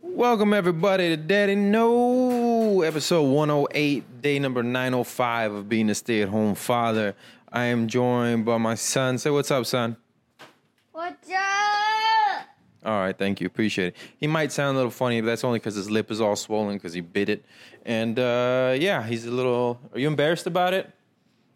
Welcome everybody to Daddy No, episode 108, day number 905 of being a stay-at-home father. I am joined by my son. Say what's up, son. What's up? All right, thank you. Appreciate it. He might sound a little funny, but that's only because his lip is all swollen because he bit it. And uh, yeah, he's a little. Are you embarrassed about it?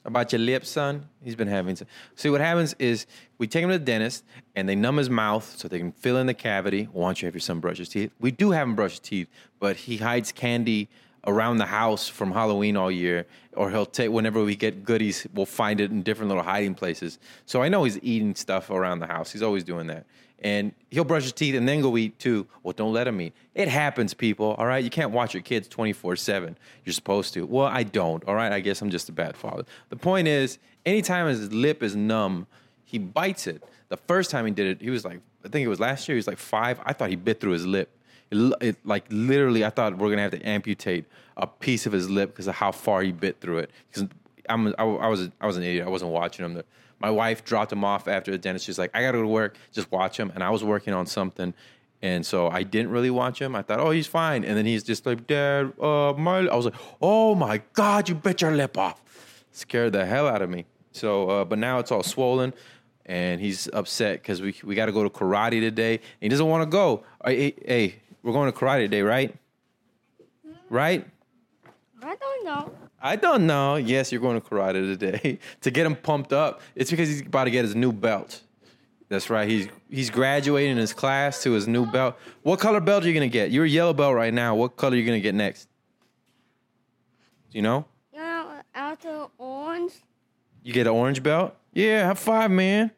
About your lip, son? He's been having. Some... See, what happens is we take him to the dentist and they numb his mouth so they can fill in the cavity. Why don't you have your son brush his teeth? We do have him brush his teeth, but he hides candy around the house from Halloween all year, or he'll take whenever we get goodies, we'll find it in different little hiding places. So I know he's eating stuff around the house. He's always doing that. And he'll brush his teeth and then go eat too. Well, don't let him eat. It happens, people. All right. You can't watch your kids 24 7. You're supposed to. Well, I don't. All right. I guess I'm just a bad father. The point is, anytime his lip is numb, he bites it. The first time he did it, he was like, I think it was last year, he was like five. I thought he bit through his lip. It, it, like literally, I thought we are gonna have to amputate a piece of his lip because of how far he bit through it. Because I'm, I, I was, I was an idiot. I wasn't watching him. My wife dropped him off after the dentist. She's like, I gotta go to work. Just watch him. And I was working on something, and so I didn't really watch him. I thought, oh, he's fine. And then he's just like, Dad, uh, my. I was like, oh my God, you bit your lip off. Scared the hell out of me. So, uh, but now it's all swollen and he's upset because we we got to go to karate today. And he doesn't want to go. Hey, hey, we're going to karate today, right? Hmm? Right? I don't know. I don't know. Yes, you're going to karate today to get him pumped up. It's because he's about to get his new belt. That's right. He's he's graduating his class to his new belt. What color belt are you gonna get? You're a yellow belt right now. What color are you gonna get next? Do you know? You know, after orange. You get an orange belt? Yeah, high five, man.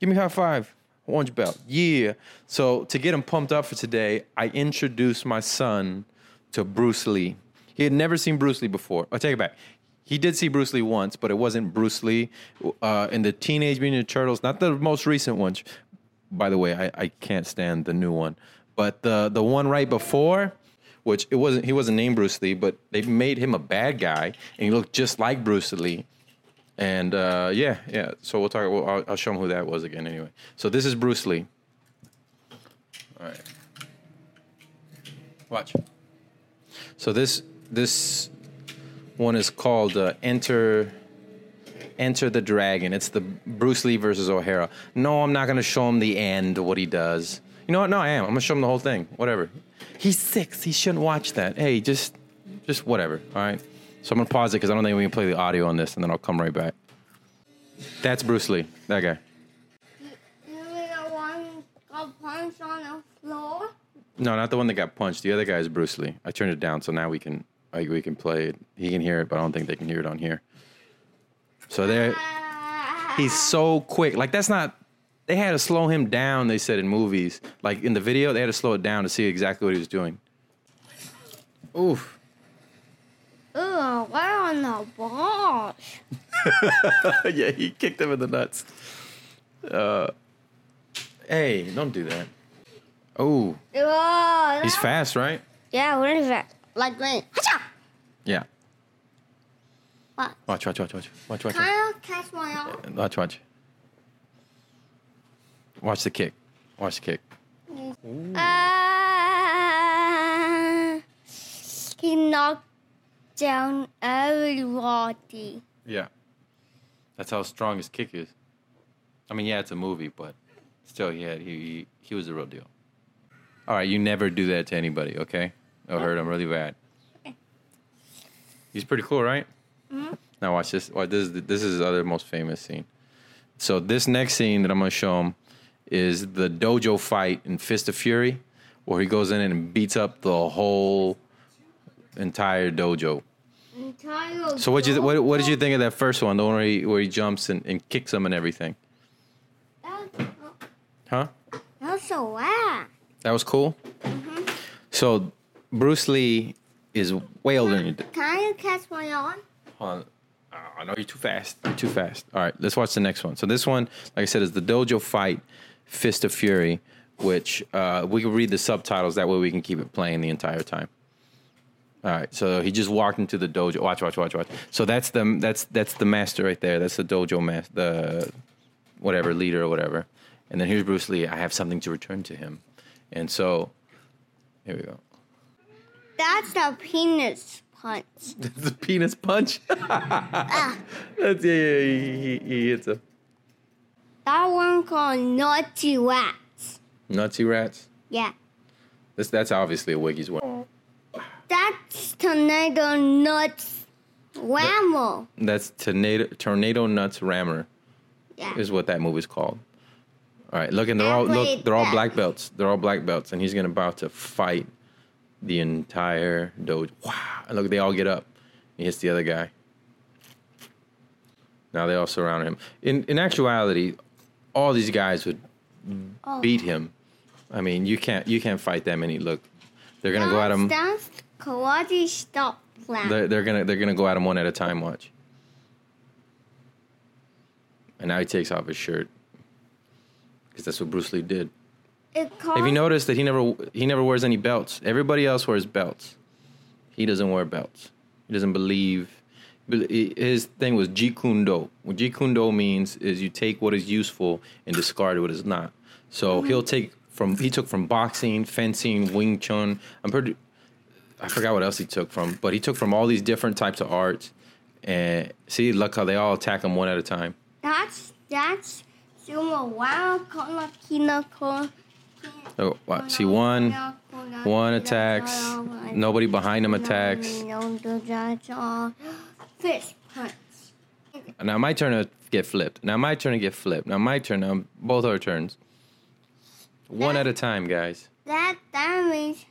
Give me high five. Orange belt. Yeah. So to get him pumped up for today, I introduced my son to Bruce Lee. He had never seen Bruce Lee before. I take it back. He did see Bruce Lee once, but it wasn't Bruce Lee uh, in the Teenage Mutant Turtles, not the most recent ones. By the way, I, I can't stand the new one, but the the one right before, which it wasn't. He wasn't named Bruce Lee, but they made him a bad guy, and he looked just like Bruce Lee. And uh, yeah, yeah. So we'll talk. Well, I'll, I'll show him who that was again. Anyway, so this is Bruce Lee. All right. Watch. So this this one is called uh, Enter Enter the Dragon. It's the Bruce Lee versus O'Hara. No, I'm not gonna show him the end. What he does. You know what? No, I am. I'm gonna show him the whole thing. Whatever. He's six. He shouldn't watch that. Hey, just just whatever. All right. So I'm gonna pause it because I don't think we can play the audio on this, and then I'll come right back. That's Bruce Lee. That guy. You mean the one got punched on the floor? No, not the one that got punched. The other guy is Bruce Lee. I turned it down, so now we can like, we can play it. He can hear it, but I don't think they can hear it on here. So there, he's so quick. Like that's not. They had to slow him down. They said in movies, like in the video, they had to slow it down to see exactly what he was doing. Oof. Ooh, right on the balls. yeah, he kicked him in the nuts. Uh, hey, don't do that. Oh, Whoa, he's fast, right? Yeah, really fast. Like green. Hacha! Yeah. What? Watch, watch, watch, watch, watch, watch. Can I catch my arm? Watch, watch. Watch the kick. Watch the kick. Uh, he knocked down everybody. Yeah. That's how strong his kick is. I mean, yeah, it's a movie, but still, he had he he, he was the real deal. All right, you never do that to anybody, okay? It'll hurt him really bad. He's pretty cool, right? Mm-hmm. Now watch this. Watch, this is this is his other most famous scene. So this next scene that I'm gonna show him is the dojo fight in Fist of Fury, where he goes in and beats up the whole entire dojo. So what you what, what did you think of that first one, the one where he, where he jumps and, and kicks him and everything? Huh? That was so loud. That was cool. So Bruce Lee is way older than you. Can you catch my arm? Hold on. Oh, I know you're too fast. You're too fast. All right, let's watch the next one. So this one, like I said, is the dojo fight, Fist of Fury, which uh, we can read the subtitles. That way, we can keep it playing the entire time. All right, so he just walked into the dojo. Watch, watch, watch, watch. So that's the that's that's the master right there. That's the dojo master, the whatever leader or whatever. And then here's Bruce Lee. I have something to return to him. And so, here we go. That's the penis punch. the penis punch. Ah. That's yeah, yeah. He, he, he hits a That one called Naughty Rats. nutsy rats. Yeah. This that's obviously a Wiggins one. That's Tornado Nuts Ramble. That's tornado tornado nuts rammer Yeah. is what that movie's called. All right, look, and they're all look, they're all black belts. They're all black belts, and he's gonna about to fight the entire dojo. Wow! And look, they all get up. He hits the other guy. Now they all surround him. In in actuality, all these guys would Oh. beat him. I mean, you can't you can't fight that many. Look, they're gonna go at him. That's karate stop plan. They're, they're gonna they're gonna go at him one at a time. Watch. And now he takes off his shirt because that's what Bruce Lee did. Have you noticed that he never he never wears any belts? Everybody else wears belts. He doesn't wear belts. He doesn't believe. His thing was Jeet Kune Do. What Jeet Kune Do means is you take what is useful and discard what is not. So he'll take from he took from boxing, fencing, Wing Chun. I'm pretty. I forgot what else he took from, but he took from all these different types of arts. And see, look how they all attack him one at a time. That's that's Sumo Wow Kola Kina Kola. Oh, wow. see one, one attacks. Nobody behind him attacks. Fist punch. Now my turn to get flipped. Now my turn to get flipped. Now my turn. Now both our turns. One at a time, guys. That that means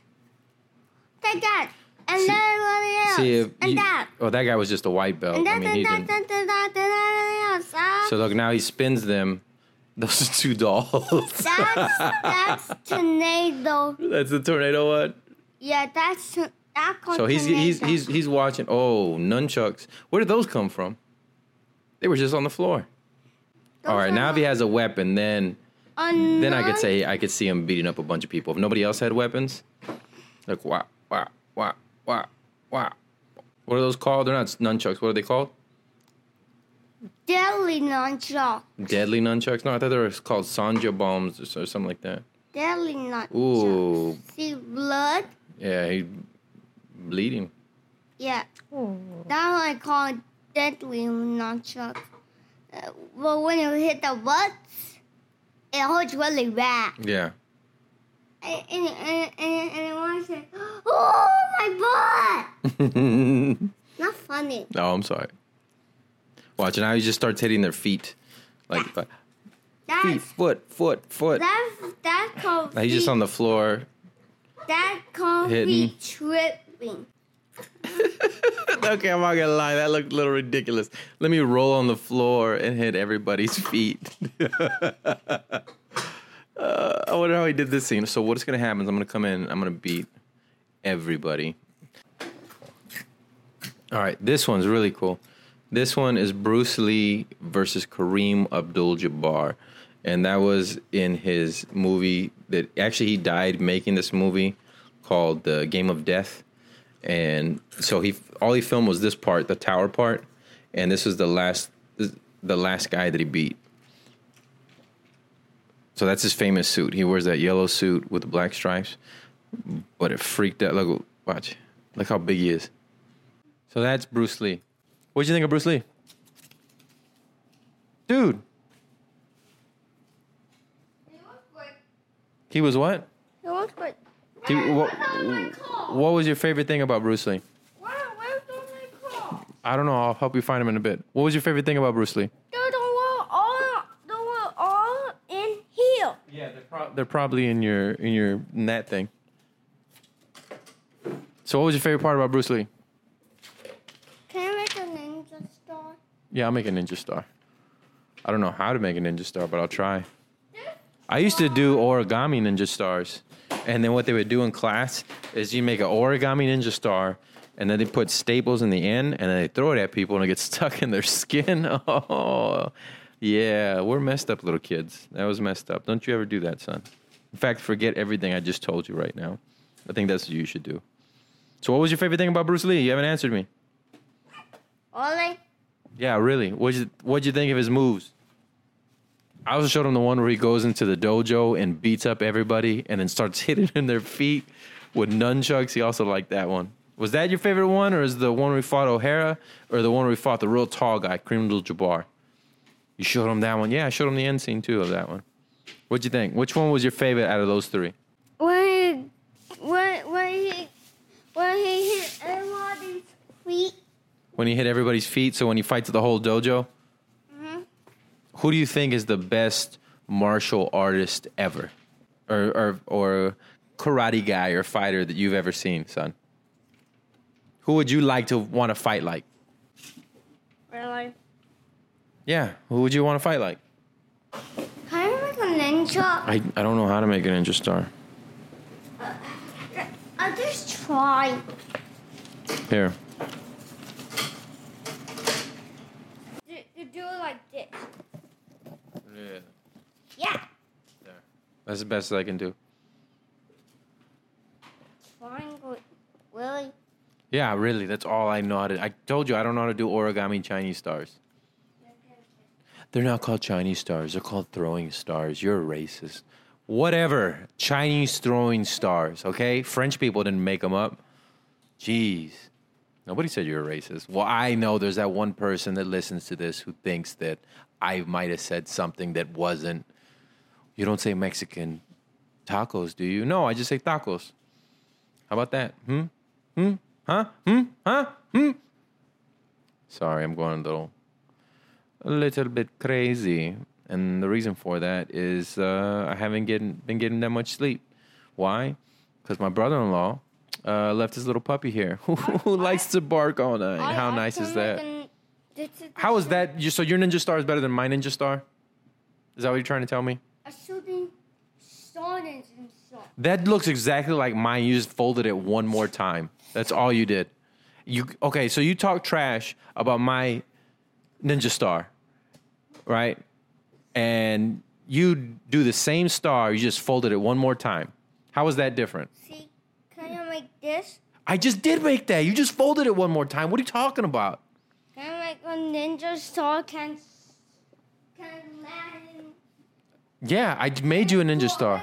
that and See- then else See and you- that oh that guy was just a white belt. and I mean he didn't. else. So look now he spins them. Those are two dolls. That's that's tornado. That's the tornado one. Yeah, that's that So he's he's tornado. he's he's watching. Oh, nunchucks. Where did those come from? They were just on the floor. All right, now if he has a weapon, then then I could say I could see him beating up a bunch of people. If nobody else had weapons, like wow, wow, wow, wow, wow. What are those called? They're not nunchucks. What are they called? deadly nunchuck. Deadly nunchucks? No, I thought they were called Sanja bombs or, or something like that. Deadly nunchuck. Ooh, See blood? yeah, he bleeding. Yeah. That one I call deadly nunchuck. Uh, but when you hit the butts, it hurts really bad. Yeah. And, and, and, and, and I want to say, oh, my butt! Not funny. No, I'm sorry. Watch now. He just starts hitting their feet, like uh, feet, foot, foot, foot. that's, that's called Now he's just feet- on the floor. That's called feet tripping. okay, I'm not gonna lie. That looked a little ridiculous. Let me roll on the floor and hit everybody's feet. uh, I wonder how he did this scene. So what's gonna happen is I'm gonna come in. I'm gonna beat everybody. All right, this one's really cool. This one is Bruce Lee versus Kareem Abdul-Jabbar, and that was in his movie that actually he died making this movie called The Game of Death. And so he all he filmed was this part, the tower part, and this was the last the last guy that he beat. So that's his famous suit. He wears that yellow suit with the black stripes, but it freaked out. Look, watch, look how big he is. So that's Bruce Lee. What'd you think of Bruce Lee? Dude, he was what? It was good. He, what, what was your favorite thing about Bruce Lee? Where, where's the my car? I don't know. I'll help you find him in a bit. What was your favorite thing about Bruce Lee? They were all, they were all in here. They're probably in your in your in that thing. So, what was your favorite part about Bruce Lee? Can I make a ninja star? Yeah, I'll make a ninja star. I don't know how to make a ninja star, but I'll try. I used to do origami ninja stars, and then what they would do in class is you make an origami ninja star, and then they put staples in the end, and then they throw it at people, and it gets stuck in their skin. Oh, yeah, we're messed up little kids. That was messed up. Don't you ever do that, son? In fact, forget everything I just told you right now. I think that's what you should do. So, what was your favorite thing about Bruce Lee? You haven't answered me. Only. Yeah, really. What'd you What'd you think of his moves? I also showed him the one where he goes into the dojo and beats up everybody, and then starts hitting in their feet with nunchucks. He also liked that one. Was that your favorite one, or is the one where we fought O'Hara, or the one where we fought the real tall guy, Kareem Abdul-Jabbar? You showed him that one. Yeah, I showed him the end scene too of that one. What'd you think? Which one was your favorite out of those three? when he, when, when he, when he hit everybody's feet, When he hit everybody's feet. So when he fights the whole dojo. Hmm Who do you think is the best martial artist ever, or or or karate guy or fighter that you've ever seen, son? Who would you like to want to fight like? really, Yeah, who would you want to fight like? kind of like a ninja. I, I don't know how to make a ninja star. Uh, I'll just try. Here, You, you do it like this. yeah, Yeah. that's the best I can do. Triangle. Really? Yeah, really, that's all I know how to. I told you I don't know how to do origami Chinese stars. They're not called Chinese stars. They're called throwing stars. You're a racist. Whatever. Chinese throwing stars, okay? French people didn't make them up. Jeez. Nobody said you're a racist. Well, I know there's that one person that listens to this who thinks that I might have said something that wasn't. You don't say Mexican tacos, do you? No, I just say tacos. How about that? Hmm? Hmm? Huh? Hmm? Huh? Hmm? Sorry, I'm going a little a little bit crazy. And the reason for that is uh, I haven't getting, been getting that much sleep. Why? Because my brother in law uh, left his little puppy here who likes to bark all night. I- How nice is that? make an- this is How is that? You, so your ninja star is better than my ninja star? Is that what you're trying to tell me? A shooting stars and stuff. That looks exactly like mine. You just folded it one more time. That's all you did. You okay? So you talk trash about my ninja star, right? And you do the same star. You just folded it one more time. How is that different? See, can I make this? I just did make that. You just folded it one more time. What are you talking about? Can I make a ninja star? Can can land? Yeah, I made you a ninja star.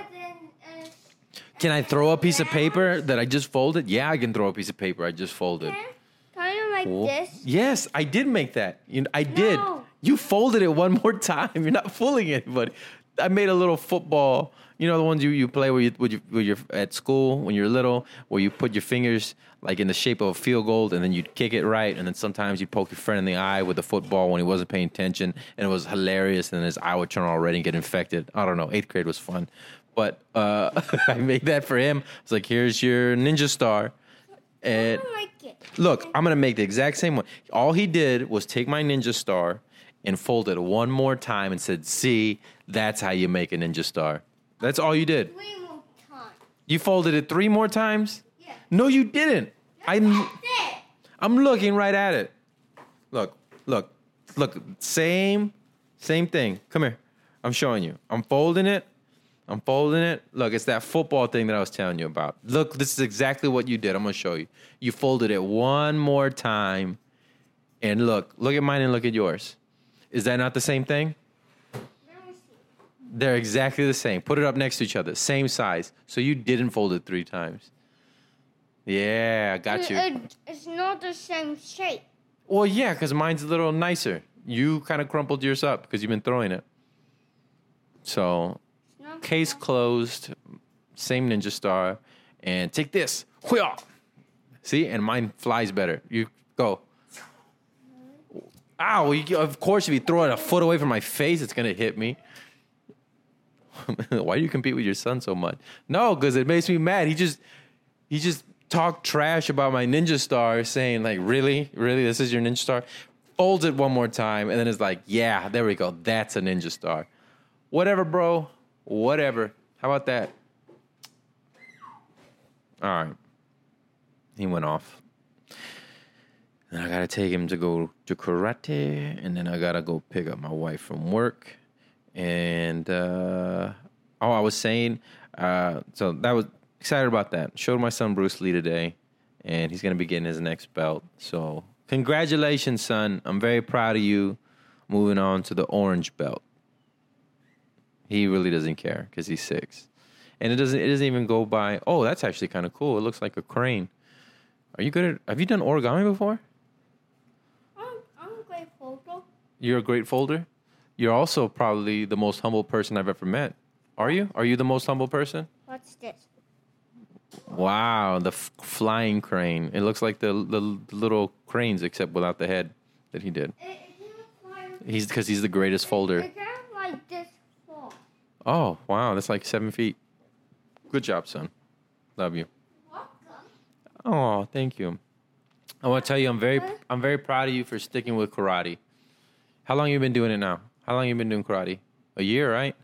Can I throw a piece of paper that I just folded? Yeah, I can throw a piece of paper I just folded. Can, can I make this? Yes, I did make that. You I did. No. You folded it one more time. You're not fooling anybody. I made a little football. You know the ones you, you play where you when you when you're at school when you're little, where you put your fingers like in the shape of a field goal, and then you'd kick it right, and then sometimes you'd poke your friend in the eye with the football when he wasn't paying attention, and it was hilarious, and then his eye would turn all red and get infected. I don't know. Eighth grade was fun, but uh, I made that for him. It's like here's your ninja star, and I like it. Look, I'm gonna make the exact same one. All he did was take my ninja star and fold it one more time and said, "See, that's how you make a ninja star." That's all you did. Three more times. You folded it three more times. Yeah. No, you didn't. I'm I'm looking right at it. Look, look, look. Same, same thing. Come here. I'm showing you. I'm folding it. I'm folding it. Look, it's that football thing that I was telling you about. Look, this is exactly what you did. I'm gonna show you. You folded it one more time, and look, look at mine and look at yours. Is that not the same thing? Let me see. They're exactly the same. Put it up next to each other, same size. So you didn't fold it three times. Yeah, I got It- you. it- it's not the same shape. Well, yeah, because mine's a little nicer. You kind of crumpled yours up because you've been throwing it. So, case closed, same Ninja Star. And take this. See? And mine flies better. You go. Ow, you, of course, if you throw it a foot away from my face, it's to hit me. Why do you compete with your son so much? No, because it makes me mad. He just, he just talked trash about my ninja star, saying like, "Really, really, this is your ninja star." Folds it one more time, and then it's like, "Yeah, there we go. That's a ninja star." Whatever, bro. Whatever. How about that? All right. He went off. Then I gotta take him to go to karate, and then I gotta go pick up my wife from work. And uh, oh, I was saying, Uh, so that was excited about that. Showed my son Bruce Lee today, and he's gonna be getting his next belt. So congratulations, son. I'm very proud of you. Moving on to the orange belt. He really doesn't care because he's six, and it doesn't. It doesn't even go by. Oh, that's actually kind of cool. It looks like a crane. Are you good at? Have you done origami before? I'm, I'm grateful. though. You're a great folder. You're also probably the most humble person I've ever met. Are you? Are you the most humble person? What's this? Wow, the f- flying crane. It looks like the, the the little cranes, except without the head that he did. It. He's because he's the greatest folder. It like this far. Oh wow, that's like seven feet. Good job, son. Love you. Welcome. Oh, thank you. I want to tell you, I'm very I'm very proud of you for sticking with karate. How long you been doing it now? How long you been doing karate? A year, right?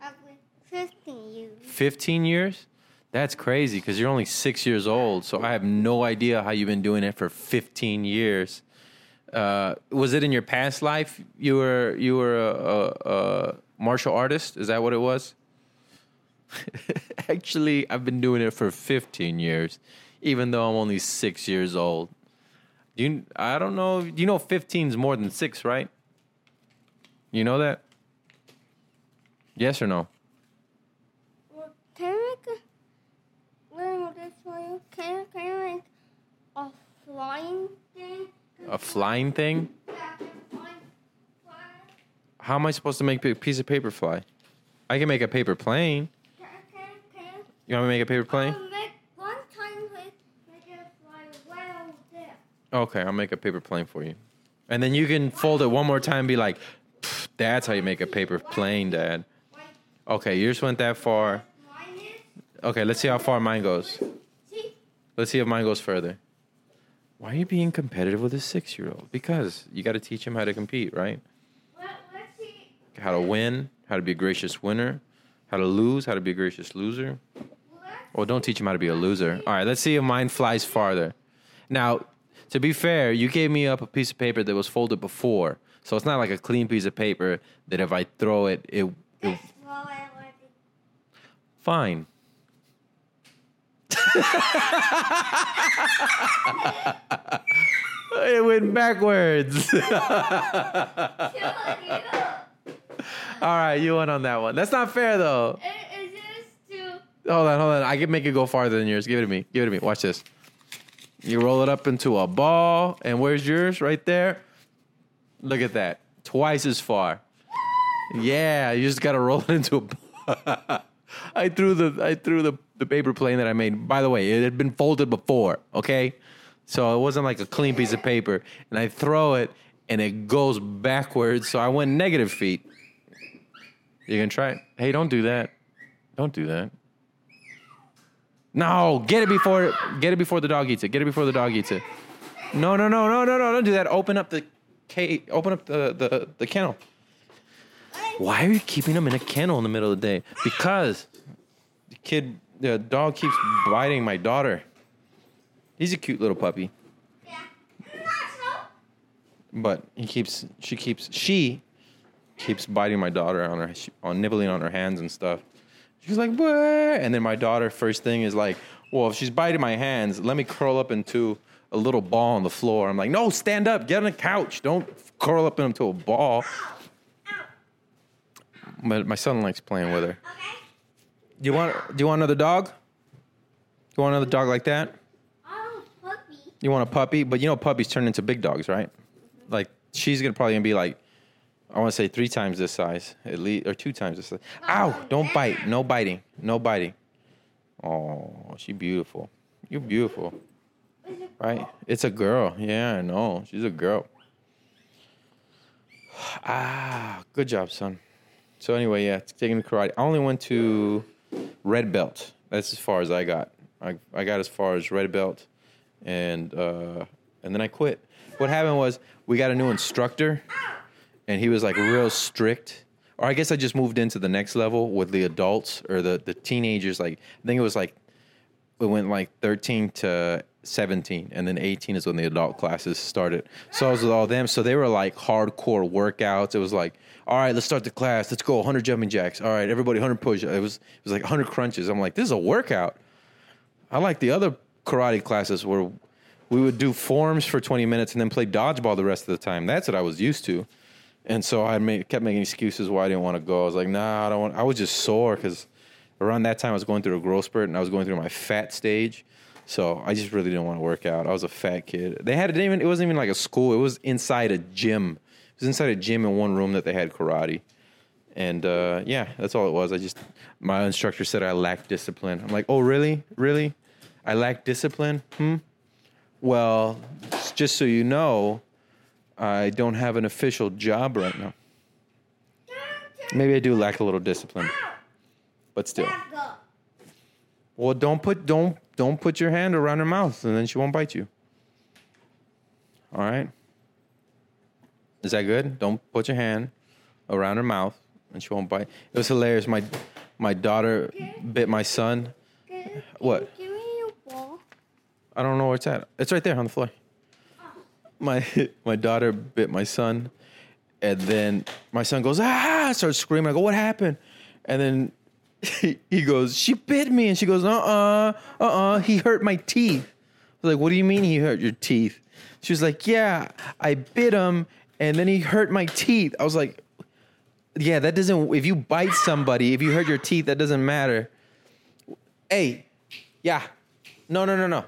I've been 15 years. 15 years? That's crazy because you're only six years old. So I have no idea how you've been doing it for 15 years. Uh, was it in your past life you were you were a, a, a martial artist? Is that what it was? Actually, I've been doing it for 15 years, even though I'm only six years old. You, I don't know. You know, 15 is more than six, right? You know that? Yes or no? Well, Can I make a little this for you? Can, can I make a flying thing? A flying thing? Yeah, fly, fly. How am I supposed to make a piece of paper fly? I can make a paper plane. Can, can, can. You want me to make a paper plane? I'll make one time with make it fly well there. Okay, I'll make a paper plane for you. And then you can fold it one more time and be like, "Pff, that's how you make a paper plane, Dad. Okay, yours went that far. Okay, let's see how far mine goes. Let's see if mine goes further. Why are you being competitive with a six year old? Because you got to teach him how to compete, right? How to win, how to be a gracious winner, how to lose, how to be a gracious loser. Well, don't teach him how to be a loser. All right, let's see if mine flies farther. Now, to be fair, you gave me up a piece of paper that was folded before, so it's not like a clean piece of paper that if I throw it, it, it this fly already. fine. it went backwards. All right, you went on that one. That's not fair though. It is. Hold on, hold on. I can make it go farther than yours. Give it to me. Give it to me. Watch this. You roll it up into a ball, and where's yours? Right there. Look at that. Twice as far. Yeah, you just gotta roll it into a. I threw the I threw the, the paper plane that I made. By the way, it had been folded before, okay? So it wasn't like a clean piece of paper. And I throw it and it goes backwards. So I went negative feet. You gonna try it? Hey, don't do that. Don't do that. No, get it before get it before the dog eats it. Get it before the dog eats it. No, no, no, no, no, no, don't do that. Open up the cage. Open up the, the, the kennel. Why are you keeping him in a kennel in the middle of the day? Because the kid, the dog keeps biting my daughter. He's a cute little puppy, Yeah. But he keeps, she keeps, she keeps biting my daughter on her, on nibbling on her hands and stuff. She's like, what? And then my daughter, first thing is like, well, if she's biting my hands, let me curl up into a little ball on the floor. I'm like, no, stand up, get on the couch. Don't curl up into a ball. But my son likes playing with her. Okay. Do you want? Do you want another dog? Do You want another dog like that? Oh, puppy. You want a puppy? But you know, puppies turn into big dogs, right? Mm-hmm. Like she's gonna probably gonna be like, I want to say three times this size, at least, or two times this size. Oh, Ow! Don't bite. No biting. No biting. Oh, she beautiful. You're beautiful, right? It's a girl. Yeah, I know. She's a girl. Ah, good job, son. So anyway, yeah, taking the karate. I only went to red belt. That's as far as I got. I I got as far as red belt, and uh, and then I quit. What happened was we got a new instructor, and he was like real strict. Or I guess I just moved into the next level with the adults or the the teenagers. Like I think it was like we went like 13 to 17, and then 18 is when the adult classes started. So I was with all them. So they were like hardcore workouts. It was like, all right, let's start the class. Let's go 100 jumping jacks. All right, everybody 100 push. It was it was like 100 crunches. I'm like, this is a workout. I like the other karate classes where we would do forms for 20 minutes and then play dodgeball the rest of the time. That's what I was used to. And so I made, kept making excuses why I didn't want to go. I was like, nah, I don't want. I was just sore because around that time I was going through a growth spurt and I was going through my fat stage. So I just really didn't want to work out. I was a fat kid. They had it even. It wasn't even like a school. It was inside a gym. It was inside a gym in one room that they had karate. And uh, yeah, that's all it was. I just my instructor said I lacked discipline. I'm like, oh really, really? I lack discipline. Hmm. Well, just so you know, I don't have an official job right now. Maybe I do lack a little discipline, but still. Well, don't put don't don't put your hand around her mouth, and then she won't bite you. All right. Is that good? Don't put your hand around her mouth, and she won't bite. It was hilarious. My my daughter bit my son. What? Give me your ball. I don't know where it's at. It's right there on the floor. My my daughter bit my son, and then my son goes ah, starts screaming. I go, what happened? And then he, goes, she bit me, and she goes, uh uh, uh he hurt my teeth. I was like, what do you mean he hurt your teeth? She was like, yeah, I bit him, and then he hurt my teeth. I was like, yeah, that doesn't. If you bite somebody, if you hurt your teeth, that doesn't matter. Hey, yeah, no, no, no, no.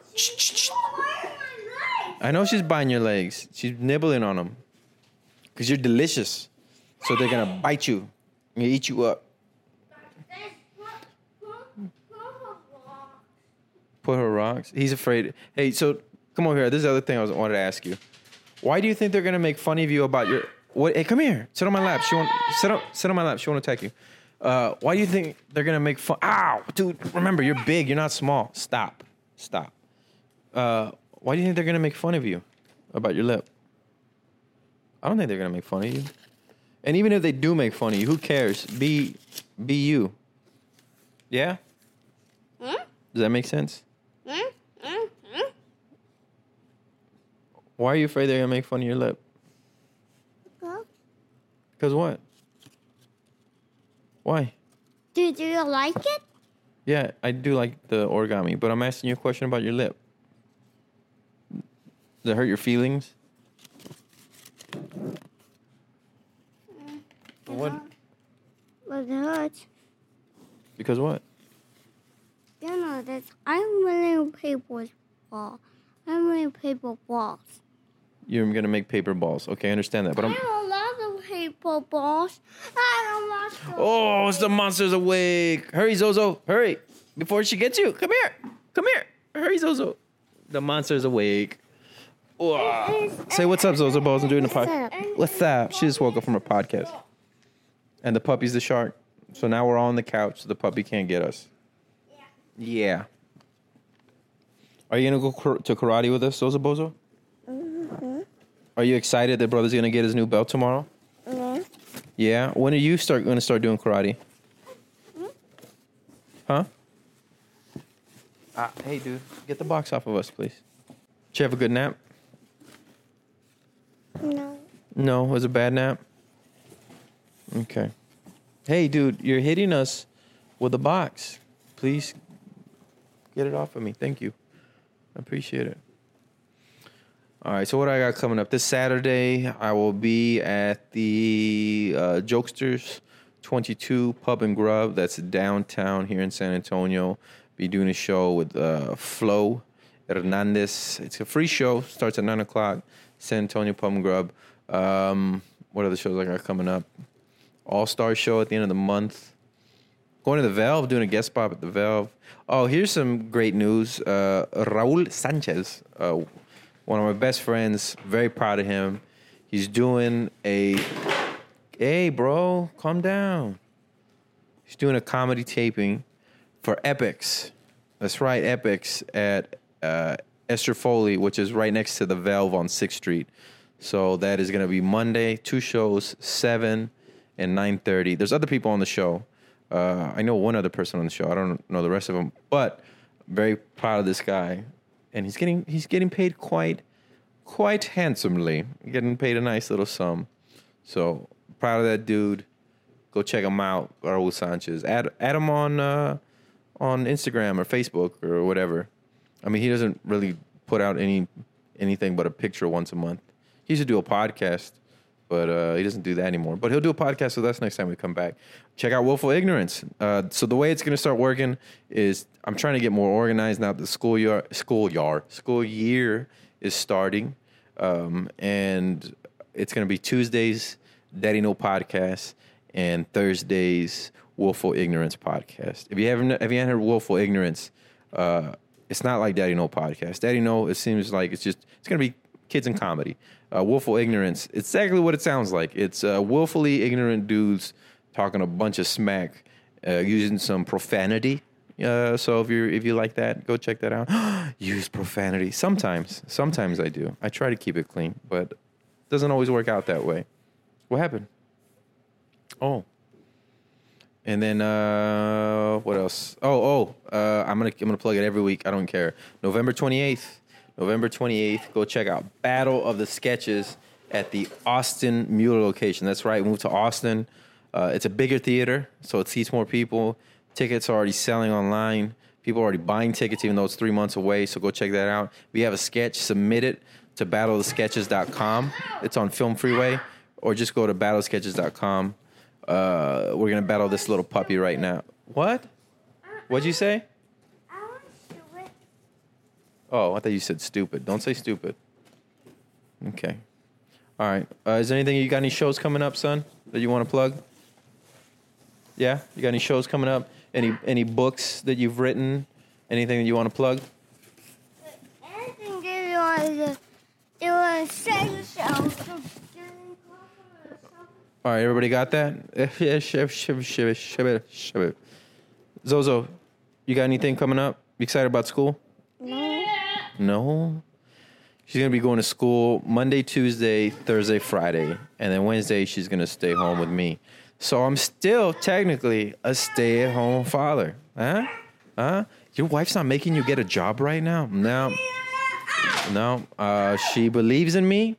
I know she's biting your legs. She's nibbling on them. Because you're delicious. So they're to bite you and eat you up. Put her rocks. He's afraid. Hey, so come over here. This is the other thing I was, wanted to ask you. Why do you think they're going to make fun of you about your. What, hey, come here. Sit on my lap. She won't. Sit on, sit on my lap. She won't attack you. Uh, why do you think they're going to make fun? Ow! Dude, remember, you're big. You're not small. Stop. Stop. Uh, why do you think they're going to make fun of you about your lip? I don't think they're going to make fun of you. And even if they do make fun of you, who cares? Be be you. Yeah? Hmm? Does that make sense? Why are you afraid they're to make fun of your lip? Because what? Why? Do, do you like it? Yeah, I do like the origami, but I'm asking you a question about your lip. Does it hurt your feelings? Mm. What? But it hurts. Because what? You know this. I'm winning paper ball. I'm winning paper balls. You're gonna make paper balls. Okay, I understand that. But I I'm. have a lot of paper balls. I don't want to. Oh, it's the monster's awake! Hurry, Zozo! Hurry! Before she gets you! Come here! Come here! Hurry, Zozo! The monster's awake. Whoa. Say what's up, Zozo Balls. I'm doing the podcast. What's up? She just woke up from her podcast. And the puppy's the shark. So now we're all on the couch. So the puppy can't get us. Yeah. Are you gonna go kar- to karate with us, Zozo Bozo? Mhm. Are you excited that brother's gonna get his new belt tomorrow? Yeah. Yeah. When are you start gonna start doing karate? Huh? Uh, hey, dude, get the box off of us, please. Did you have a good nap? No. No, it was a bad nap. Okay. Hey, dude, you're hitting us with a box. Please get it off of me. Thank you. I appreciate it. All right, so what I got coming up this Saturday, I will be at the uh, Jokesters 22 Pub and Grub. That's downtown here in San Antonio. Be doing a show with uh, Flo Hernandez. It's a free show. Starts at nine o'clock. San Antonio Pub and Grub. Um, what other shows I got coming up? All Star Show at the end of the month. Going to the Valve, doing a guest spot at the Valve. Oh, here's some great news. Uh, Raul Sanchez, uh, one of my best friends, very proud of him. He's doing a. Hey, bro, calm down. He's doing a comedy taping for Epix. That's right, Epix at uh, Esther's Follies, which is right next to the Valve on 6th Street. So that is going to be Monday, two shows, 7 and 9.30. There's other people on the show. Uh, I know one other person on the show. I don't know the rest of them, but very proud of this guy. and he's getting he's getting paid quite quite handsomely, getting paid a nice little sum. So proud of that dude. Go check him out, Raul Sanchez. Add add him on uh, on Instagram or Facebook or whatever. I mean, he doesn't really put out any anything but a picture once a month. He should do a podcast, but uh, he doesn't do that anymore. But he'll do a podcast with us next time we come back. Check out Willful Ignorance. Uh, so the way it's going to start working is I'm trying to get more organized now. The school year, school year, school year is starting, um, and it's going to be Tuesdays, Daddy No podcast, and Thursdays, Willful Ignorance podcast. If you haven't, if you haven't heard Willful Ignorance, uh, it's not like Daddy No podcast. Daddy No, it seems like it's just it's going to be kids and comedy. Uh, willful ignorance. It's exactly what it sounds like. It's uh, willfully ignorant dudes talking a bunch of smack, uh, using some profanity. Uh, so if you if you like that, go check that out. Use profanity sometimes. Sometimes I do. I try to keep it clean, but it doesn't always work out that way. What happened? Oh. And then uh, what else? Oh, oh, uh, I'm gonna I'm gonna plug it every week. I don't care. November 28th, November 28th. Go check out Battle of the Sketches at the Austin Mueller location. That's right. Move to Austin. Uh, it's a bigger theater, so it seats more people. Tickets are already selling online. People are already buying tickets, even though it's three months away. So go check that out. You have a sketch, submit it to battleofthesketches.com. It's on Film Freeway, or just go to battleofsketches.com. Uh, we're gonna battle this little puppy right now. What? What'd you say? I want to do it. Oh, I thought you said stupid. Don't say stupid. Okay. All right. Uh, is there anything you got any shows coming up, son, that you want to plug? Yeah, you got any shows coming up? Any any books that you've written? Anything that you want to plug? Anything that you want to do a sex show. All right, everybody got that? Zozo, you got anything coming up? You excited about school? No. She's gonna be going to school Monday, Tuesday, Thursday, Friday, and then Wednesday she's gonna stay home with me. So I'm still technically a stay-at-home father. Huh? Huh? Your wife's not making you get a job right now? No. No. Uh, she believes in me,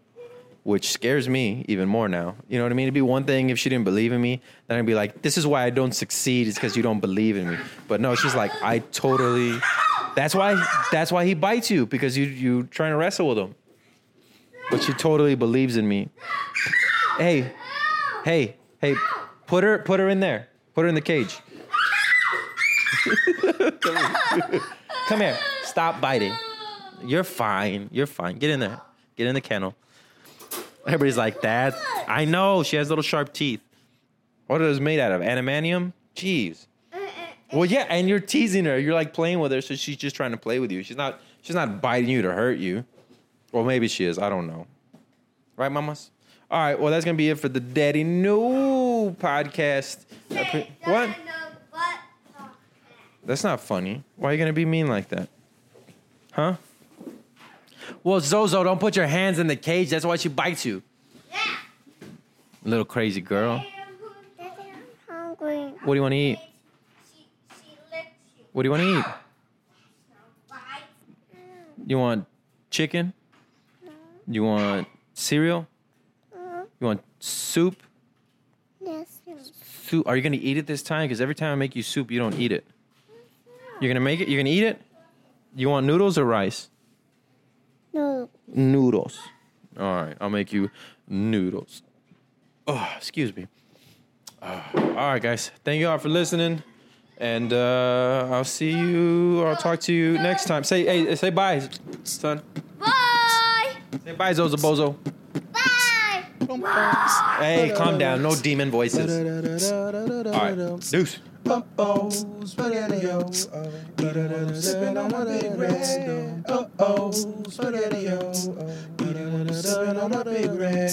which scares me even more now. You know what I mean? It'd be one thing if she didn't believe in me, then I'd be like, "This is why I don't succeed. It's because you don't believe in me." But no, she's like, "I totally." That's why. That's why he bites you because you you trying to wrestle with him. But she totally believes in me. Hey, hey, hey! Put her put her in there. Put her in the cage. Come here. Stop biting. You're fine. You're fine. Get in there. Get in the kennel. Everybody's like that. I know she has little sharp teeth. What are those made out of? Animanium? Jeez. Well, yeah, and you're teasing her. You're like playing with her, so she's just trying to play with you. She's not. She's not biting you to hurt you. Well, maybe she is. I don't know. Right, mamas? All right. Well, that's gonna be it for the Daddy No podcast. Pre- What? That's not funny. Why are you gonna be mean like that? Huh? Well, Zozo, don't put your hands in the cage. That's why she bites you. Yeah. Little crazy girl. I'm hungry. What do you want to eat? She, she licks you. What do you want to eat? You want chicken? You want cereal? You want soup? Yes. Soup. Are you gonna eat it this time? Because every time I make you soup, you don't eat it. You're gonna make it. You're gonna eat it. You want noodles or rice? No. Noodles. All right, I'll make you noodles. Oh, excuse me. Uh, all right, guys. Thank you all for listening, and uh, I'll see you. I'll talk to you next time. Say hey, say bye, son. Bye. Say bye, Zozo Bozo. Bye. Hey, calm down. No demon voices. All right, deuce. Uh-oh, spaghetti-o. On my big red. Spaghetti-o. On my big red.